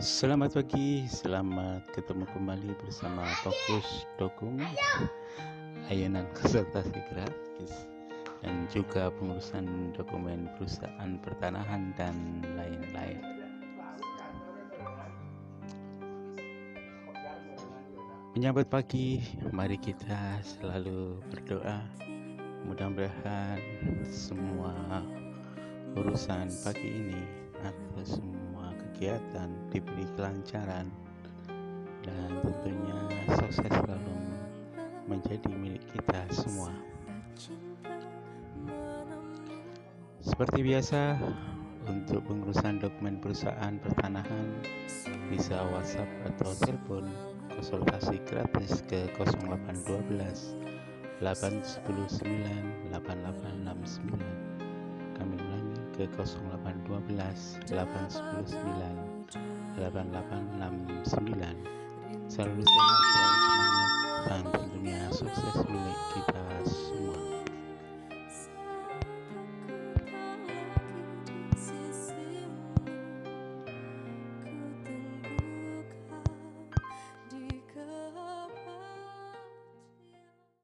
Selamat pagi, selamat ketemu kembali bersama Fokus Dokumen Ayunan konsultasi gratis Dan juga pengurusan dokumen perusahaan pertanahan dan lain-lain. Menyambut pagi, mari kita selalu berdoa. Mudah-mudahan semua urusan pagi ini atau semua kegiatan diberi kelancaran dan tentunya sukses selalu menjadi milik kita semua. Seperti biasa, untuk pengurusan dokumen perusahaan pertanahan bisa WhatsApp atau telepon konsultasi gratis ke 0812 819 8869 kami ulangi ke 0812 819 8869 selalu sehat selalu semangat dan tentunya sukses